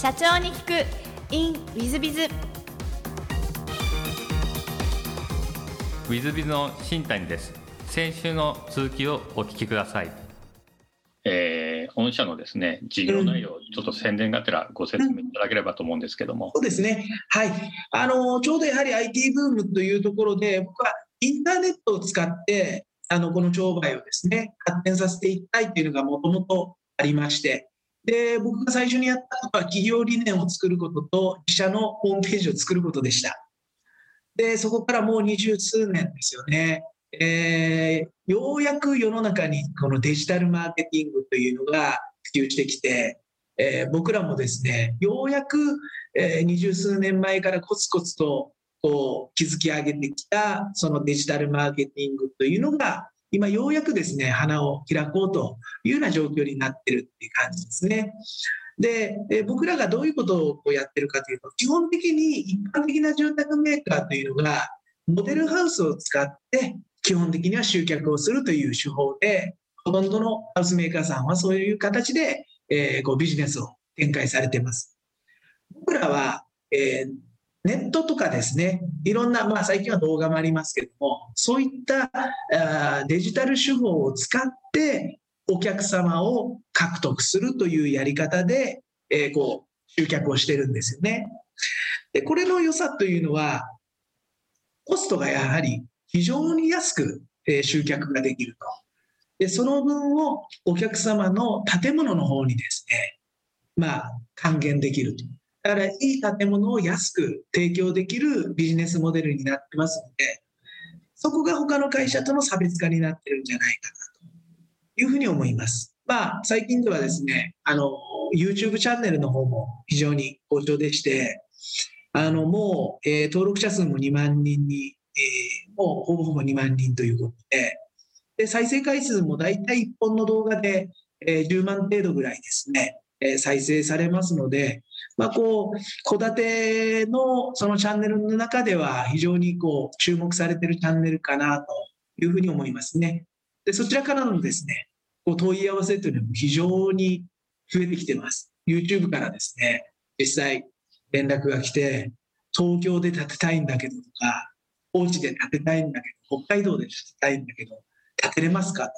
社長に聞く。In ウィズビズウィズビズの新谷です。先週の続きをお聞きください。えー、御社のですね事業内容、ちょっと宣伝がてらご説明いただければと思うんですけども、そうですね、はい。あのちょうどやはり IT ブームというところで、僕はインターネットを使ってあのこの商売をですね発展させていきたいというのがもともとありまして、で僕が最初にやったのは企業理念を作ることと自社のホームページを作ることでした。でそこからもう二十数年ですよね、えー、ようやく世の中にこのデジタルマーケティングというのが普及してきて、えー、僕らもですねようやく二十、えー、数年前からコツコツとこう築き上げてきたそのデジタルマーケティングというのが今ようやくですね、花を開こうというような状況になってるっていう感じですね。で、え僕らがどういうことをやってるかというと、基本的に一般的な住宅メーカーというのが、モデルハウスを使って基本的には集客をするという手法で、ほとんどのハウスメーカーさんはそういう形で、えー、こうビジネスを展開されています。僕らは、えー、ネットとかですね、いろんな、まあ、最近は動画もありますけども、そういったあデジタル手法を使ってお客様を獲得するというやり方で、えー、こう集客をしてるんですよね。でこれの良さというのは、コストがやはり非常に安く、えー、集客ができると。でその分をお客様の建物の方にですね、まあ、還元できると。だからいい建物を安く提供できるビジネスモデルになってますので、そこが他の会社との差別化になってるんじゃないかなというふうに思います。まあ、最近ではですね、YouTube チャンネルの方も非常に好調でして、あの、もう、えー、登録者数も2万人に、えー、もうほぼほぼ2万人ということで、で再生回数も大体1本の動画で、えー、10万程度ぐらいですね、え再生されますので、まあ、こう戸建てのそのチャンネルの中では非常にこう注目されてるチャンネルかなというふうに思いますね。でそちらからのですねこう問い合わせというのも非常に増えてきてます。YouTube からですね実際連絡が来て東京で建てたいんだけどとか高知で建てたいんだけど北海道で建てたいんだけど建てれますかと、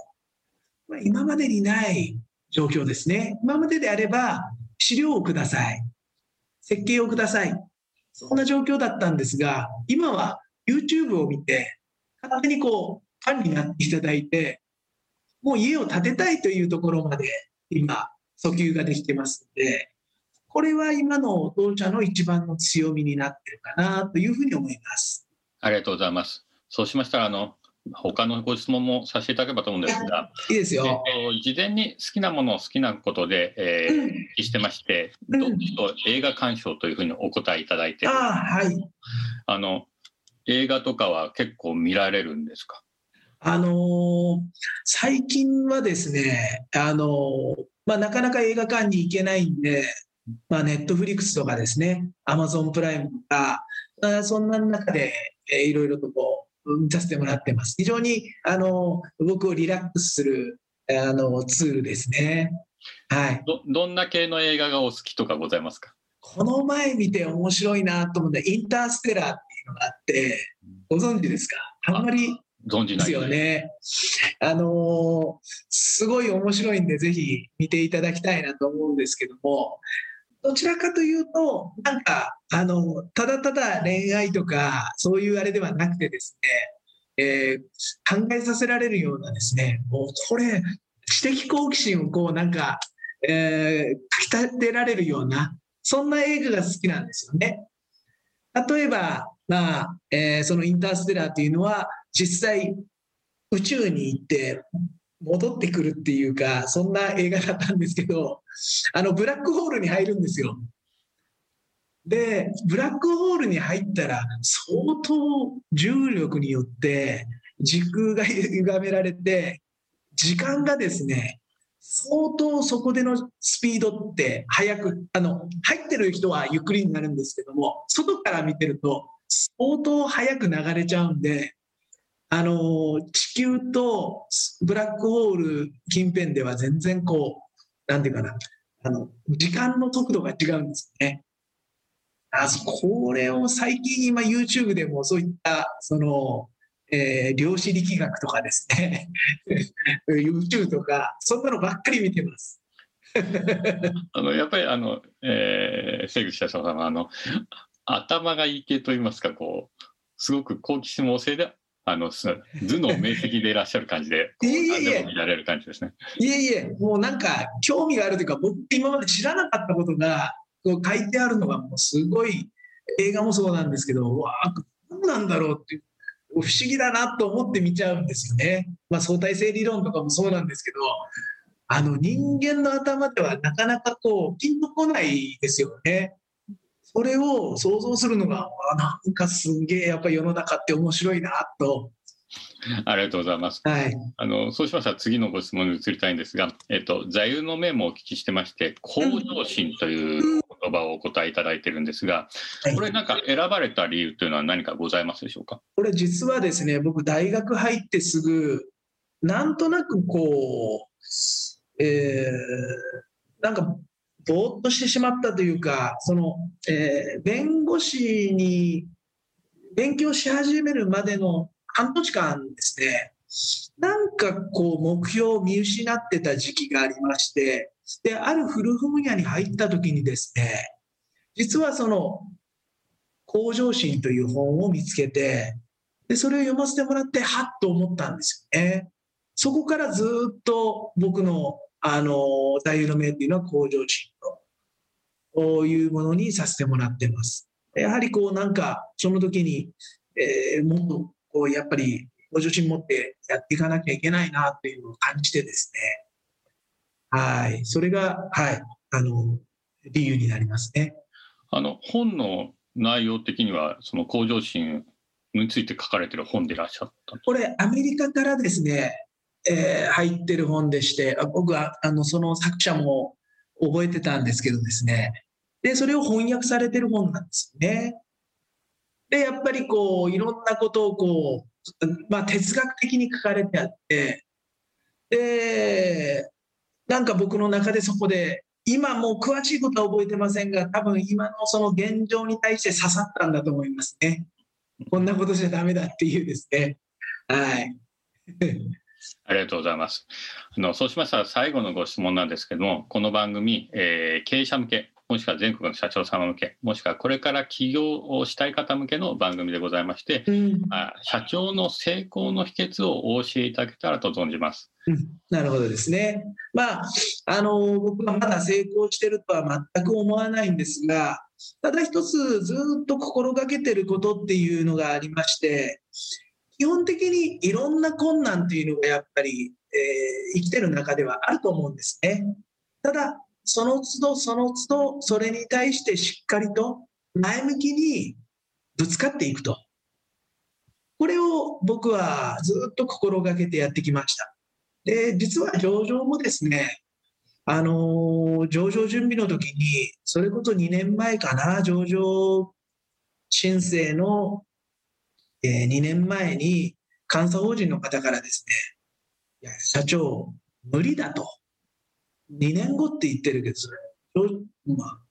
まあ、今までにない状況ですね。今までであれば、資料をください。設計をください。そんな状況だったんですが、今は YouTube を見て、勝手にこう、ファンになっていただいて、もう家を建てたいというところまで今、訴求ができてますので、これは今の当社の一番の強みになってるかなというふうに思います。ありがとうございます。そうしましたら、あの、他のご質問もさせていただければと思うんですが、いいですよ、えー、事前に好きなものを好きなことで、えー、うん、してまして、うん、と映画鑑賞というふうにお答えいただいて、あはい、あの映画とかは結構見られるんですか？あのー、最近はですね、あのー、まあ、なかなか映画館に行けないんで、まあ、ネットフリックスとかですね、アマゾンプライムとか、あそんな中で、えー、いろいろとこう、見させてもらってます。非常にあの僕をリラックスするあのツールですね。はいど。どんな系の映画がお好きとかございますか？この前見て面白いなと思ってインターステラーっていうのがあってご存知ですか？あんまり存じないですよね。あのすごい面白いんでぜひ見ていただきたいなと思うんですけどもどちらかというと、なんか、あの、ただただ恋愛とか、そういうあれではなくてですね、えー、考えさせられるようなですね、もうこれ、知的好奇心をこうなんか、えー、かき立てられるような、そんな映画が好きなんですよね。例えば、まあ、えー、そのインターステラーというのは、実際、宇宙に行って、戻ってくるっていうか、そんな映画だったんですけど、あの、ブラックホールに入るんですよ。で、ブラックホールに入ったら、相当重力によって時空が歪められて、時間がですね、相当そこでのスピードって速く、あの、入ってる人はゆっくりになるんですけども、外から見てると相当速く流れちゃうんで、あの地球とブラックホール近辺では全然こうなんていうかなあの時間の速度が違うんですね。あこれを最近今 YouTube でもそういったその、えー、量子力学とかですね YouTube とかそんなのばっかり見てます。あのやっぱりあの、えー、瀬口社長さんはあの頭がいい系といいますかこうすごく好奇心旺盛であの頭脳明晰でいらっしゃる感じで、いえいえ見られる感じですね。いえいえ、もうなんか興味があるというか、僕今まで知らなかったことがこう書いてあるのがもうすごい映画もそうなんですけど、わあ、何なんだろうって不思議だなと思って見ちゃうんですよね。まあ、相対性理論とかもそうなんですけど、あの人間の頭ではなかなかこうピンとこないですよね。それを想像するのがなんかすげえやっぱり世の中って面白いなと。ありがとうございます。はい、あのそうしましたら次のご質問に移りたいんですが、えっと、座右の銘もお聞きしてまして向上心という言葉をお答えいただいてるんですが、これなんか選ばれた理由というのは何かございますでしょうか？これ実はですね僕大学入ってすぐなんとなくこう、えー、なんかぼーっとしてしまったというか、その、えー、弁護士に勉強し始めるまでの半年間ですね、なんかこう目標を見失ってた時期がありまして、で、ある古本屋に入った時にですね、実はその、向上心という本を見つけて、で、それを読ませてもらって、はっと思ったんですよね。そこからずっと僕のあの、座右の銘っていうのは向上心というものにさせてもらってます。やはりこうなんか、その時に、えー、もっとこうやっぱり向上心持ってやっていかなきゃいけないなっていうのを感じてですね。はい。それが、はい。あの、理由になりますね。あの、本の内容的には、その向上心について書かれてる本でいらっしゃったこれ、アメリカからですね、えー、入ってる本でして僕はあのその作者も覚えてたんですけどですねでそれを翻訳されてる本なんですよね。でやっぱりこういろんなことをこう、まあ、哲学的に書かれてあってでなんか僕の中でそこで今もう詳しいことは覚えてませんが多分今のその現状に対して刺さったんだと思いますね。こんなことじゃダメだっていうですね。はい。ありがとうございます。あのそうしましたら最後のご質問なんですけども、この番組、えー、経営者向け、もしくは全国の社長様向け、もしくはこれから起業をしたい方向けの番組でございまして、うん、あ社長の成功の秘訣をお教えいただけたらと存じます。うん、なるほどですね。まあ、あの僕はまだ成功してるとは全く思わないんですが、ただ一つずっと心がけてることっていうのがありまして、基本的にいろんな困難というのがやっぱり、えー、生きてる中ではあると思うんですね。ただ、その都度その都度それに対してしっかりと前向きにぶつかっていくと。これを僕はずっと心がけてやってきました。で、実は上場もですね、あの上場準備の時に、それこそ2年前かな、上場申請のえー、2年前に監査法人の方からですね、いや、社長、無理だと。2年後って言ってるけど、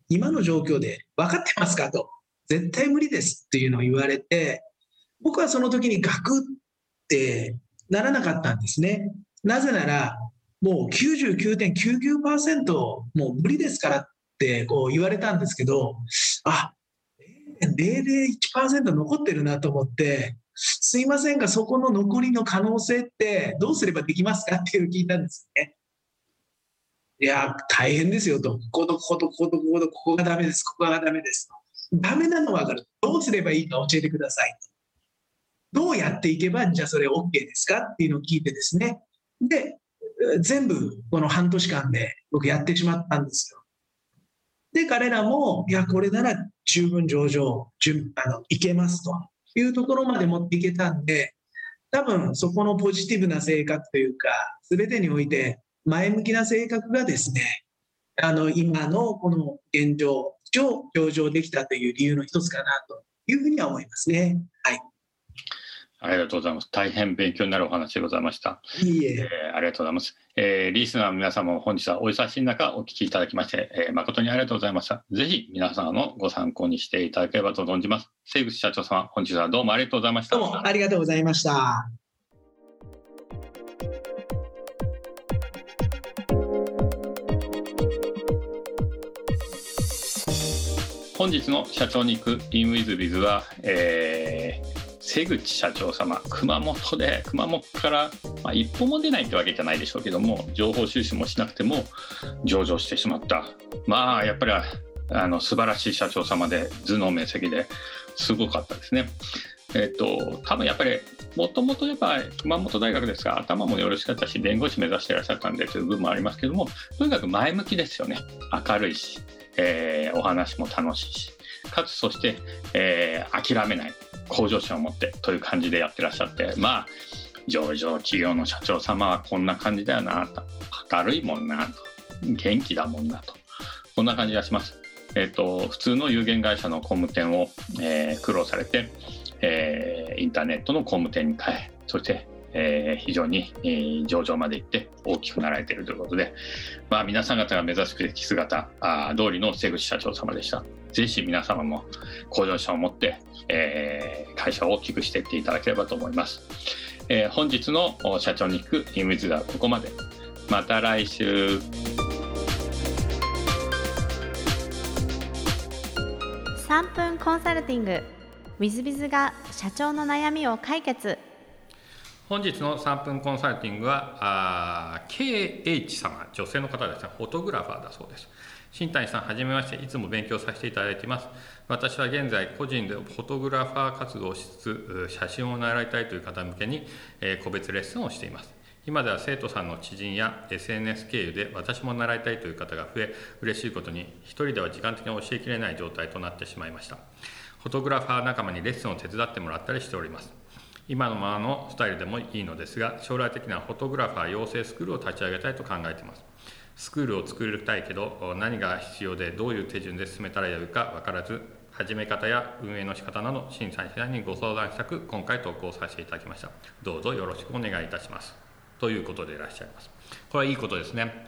今の状況で分かってますかと。絶対無理ですっていうのを言われて、僕はその時にガクってならなかったんですね。なぜなら、もう99.99%もう無理ですからってこう言われたんですけど、あ、0.001%残ってるなと思って、すいませんが、そこの残りの可能性ってどうすればできますか？っていうのを聞いたんですね。いや、大変ですよと。こことこことこことこことここがダメです、ここがダメですと。ダメなのは分かる。どうすればいいか教えてください。どうやっていけば、じゃあそれ OK ですか？っていうのを聞いてですね。で、全部この半年間で僕やってしまったんですよ。で、彼らも、いや、これなら十分上場、あのいけますというところまで持っていけたんで、多分そこのポジティブな性格というか、すべてにおいて前向きな性格がですね、あの今のこの現状上上場できたという理由の一つかなというふうには思いますね。はい。ありがとうございます。大変勉強になるお話でございました。いいえ。えー、ありがとうございます。えー、リスナーの皆様も本日はお忙しい中お聞きいただきまして、えー、誠にありがとうございました。ぜひ皆様のご参考にしていただければと存じます。セイ社長様、本日はどうもありがとうございました。どうもありがとうございました。本日の社長に行くインウィズビズは、えー、瀬口社長様熊本で熊本から、まあ、一歩も出ないってわけじゃないでしょうけども情報収集もしなくても上場してしまった。まあやっぱりあの素晴らしい社長様で頭脳明晰ですごかったですね。えっと、多分やっぱりもともとやっぱ熊本大学ですが頭もよろしかったし弁護士目指していらっしゃったんでという部分もありますけどもとにかく前向きですよね。明るいし、えー、お話も楽しいし。かつそして、えー、諦めない。向上心を持ってという感じでやってらっしゃってまあ上場企業の社長様はこんな感じだよなと明るいもんなと元気だもんなとこんな感じがします。えーと、普通の有限会社の工務店を、えー、苦労されて、えー、インターネットの工務店に変えそして、えー、非常に、えー、上場まで行って大きくなられているということで、まあ、皆さん方が目指すべき姿あ通りの瀬口社長様でした。ぜひ皆様も向上心を持って、えー、会社を大きくしていっていただければと思います。えー、本日の社長に行くイメージはここまで。また来週。3分コンサルティング w i z b i が社長の悩みを解決本日の3分コンサルティングはあ KH 様女性の方ですねフォトグラファーだそうです新谷さん、はじめまして、いつも勉強させていただいています。私は現在、個人でフォトグラファー活動をしつつ、写真を習いたいという方向けに、え個別レッスンをしています。今では生徒さんの知人や SNS 経由で私も習いたいという方が増え、嬉しいことに、一人では時間的に教えきれない状態となってしまいました。フォトグラファー仲間にレッスンを手伝ってもらったりしております。今のままのスタイルでもいいのですが、将来的なフォトグラファー養成スクールを立ち上げたいと考えています。スクールを作りたいけど何が必要でどういう手順で進めたらよいか分からず始め方や運営の仕方など審査員さんにご相談したく今回投稿させていただきました。どうぞよろしくお願いいたします。ということでいらっしゃいます。これはいいことですね、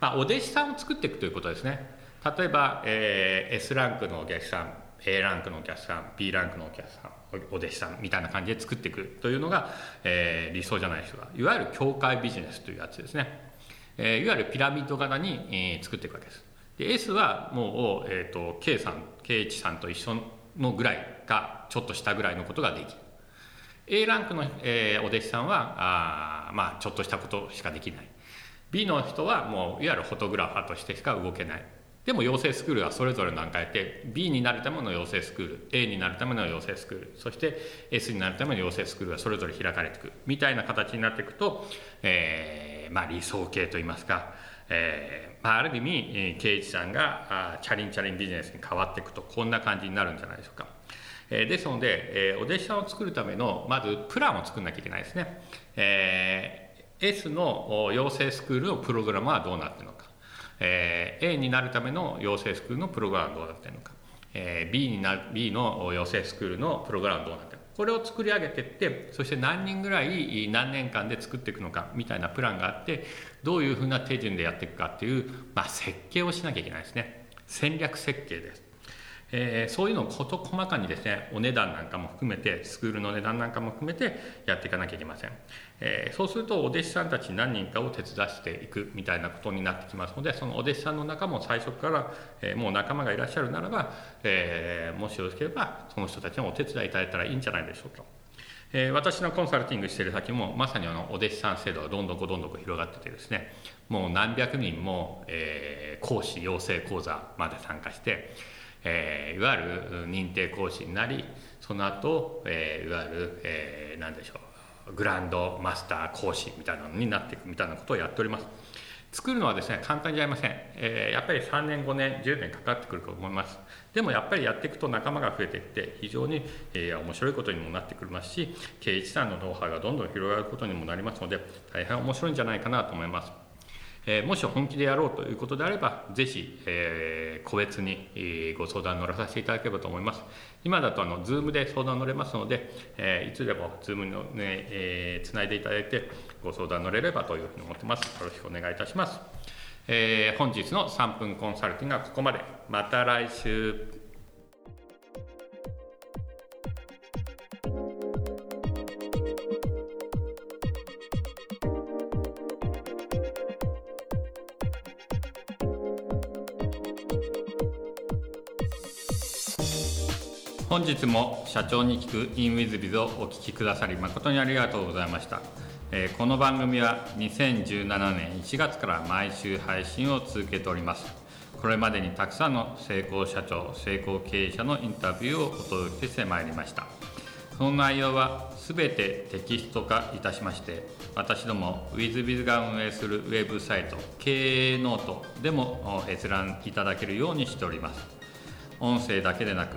まあ、お弟子さんを作っていくということですね。例えば、えー、S ランクのお客さん A ランクのお客さん B ランクのお客さんお弟子さんみたいな感じで作っていくというのが、えー、理想じゃないですか。いわゆる境界ビジネスというやつですね。えー、いわゆるピラミッド型に、えー、作っていくわけです。で S はもう、えーと、K さん KH さんと一緒のぐらいかちょっとしたぐらいのことができる。A ランクの、えー、お弟子さんはあまあちょっとしたことしかできない。B の人はもういわゆるフォトグラファーとしてしか動けない。でも養成スクールはそれぞれの段階で B になるための養成スクール A になるための養成スクールそして S になるための養成スクールがそれぞれ開かれていくみたいな形になっていくと、えーまあ、理想形といいますか、えーまあ、ある意味圭一さんがあチャリンチャリンビジネスに変わっていくとこんな感じになるんじゃないでしょうか。えー、ですので、えー、お弟子さんを作るためのまずプランを作んなきゃいけないですね。えー、S の養成スクールのプログラムはどうなっているのか。えー、A になるための養成スクールのプログラムどうなってるのか、えー、B, にな B の養成スクールのプログラムどうなってるのか。これを作り上げていってそして何人ぐらい何年間で作っていくのかみたいなプランがあってどういうふうな手順でやっていくかっていう、まあ、設計をしなきゃいけないですね。戦略設計です。えー、そういうのを事細かにですねお値段なんかも含めてスクールの値段なんかも含めてやっていかなきゃいけません、えー、そうするとお弟子さんたち何人かを手伝っていくみたいなことになってきますのでそのお弟子さんの中も最初から、えー、もう仲間がいらっしゃるならば、えーもしよろしければその人たちのお手伝いいただいたらいいんじゃないでしょうか。え私のコンサルティングしてる先もまさにあのお弟子さん制度がどんどんどんどん広がっててですねもう何百人も、え講師養成講座まで参加してえー、いわゆる認定講師になりその後、え、いわゆる、え、何でしょうグランドマスター講師みたいなのになっていくみたいなことをやっております。作るのはですね簡単じゃありません、えー、やっぱり3年5年10年かかってくると思います。でもやっぱりやっていくと仲間が増えていって非常に、えー、面白いことにもなってくれますし経営資産のノウハウがどんどん広がることにもなりますので大変面白いんじゃないかなと思います。えー、もし本気でやろうということであれば、ぜひ、えー、個別に、えー、ご相談乗らさせていただければと思います。今だとあの Zoom で相談乗れますので、えー、いつでも Zoom のね、えー、つないでいただいてご相談乗れればというふうに思ってます。よろしくお願いいたします。えー、本日の3分コンサルティングはここまで。また来週。本日も社長に聞く in WizBiz をお聞きくださり誠にありがとうございました、え、この番組は2017年1月から毎週配信を続けております。これまでにたくさんの成功社長成功経営者のインタビューをお届けしてまいりました。その内容は全てテキスト化いたしまして私ども WithBiz が運営するウェブサイト経営ノートでも閲覧いただけるようにしております。音声だけでなく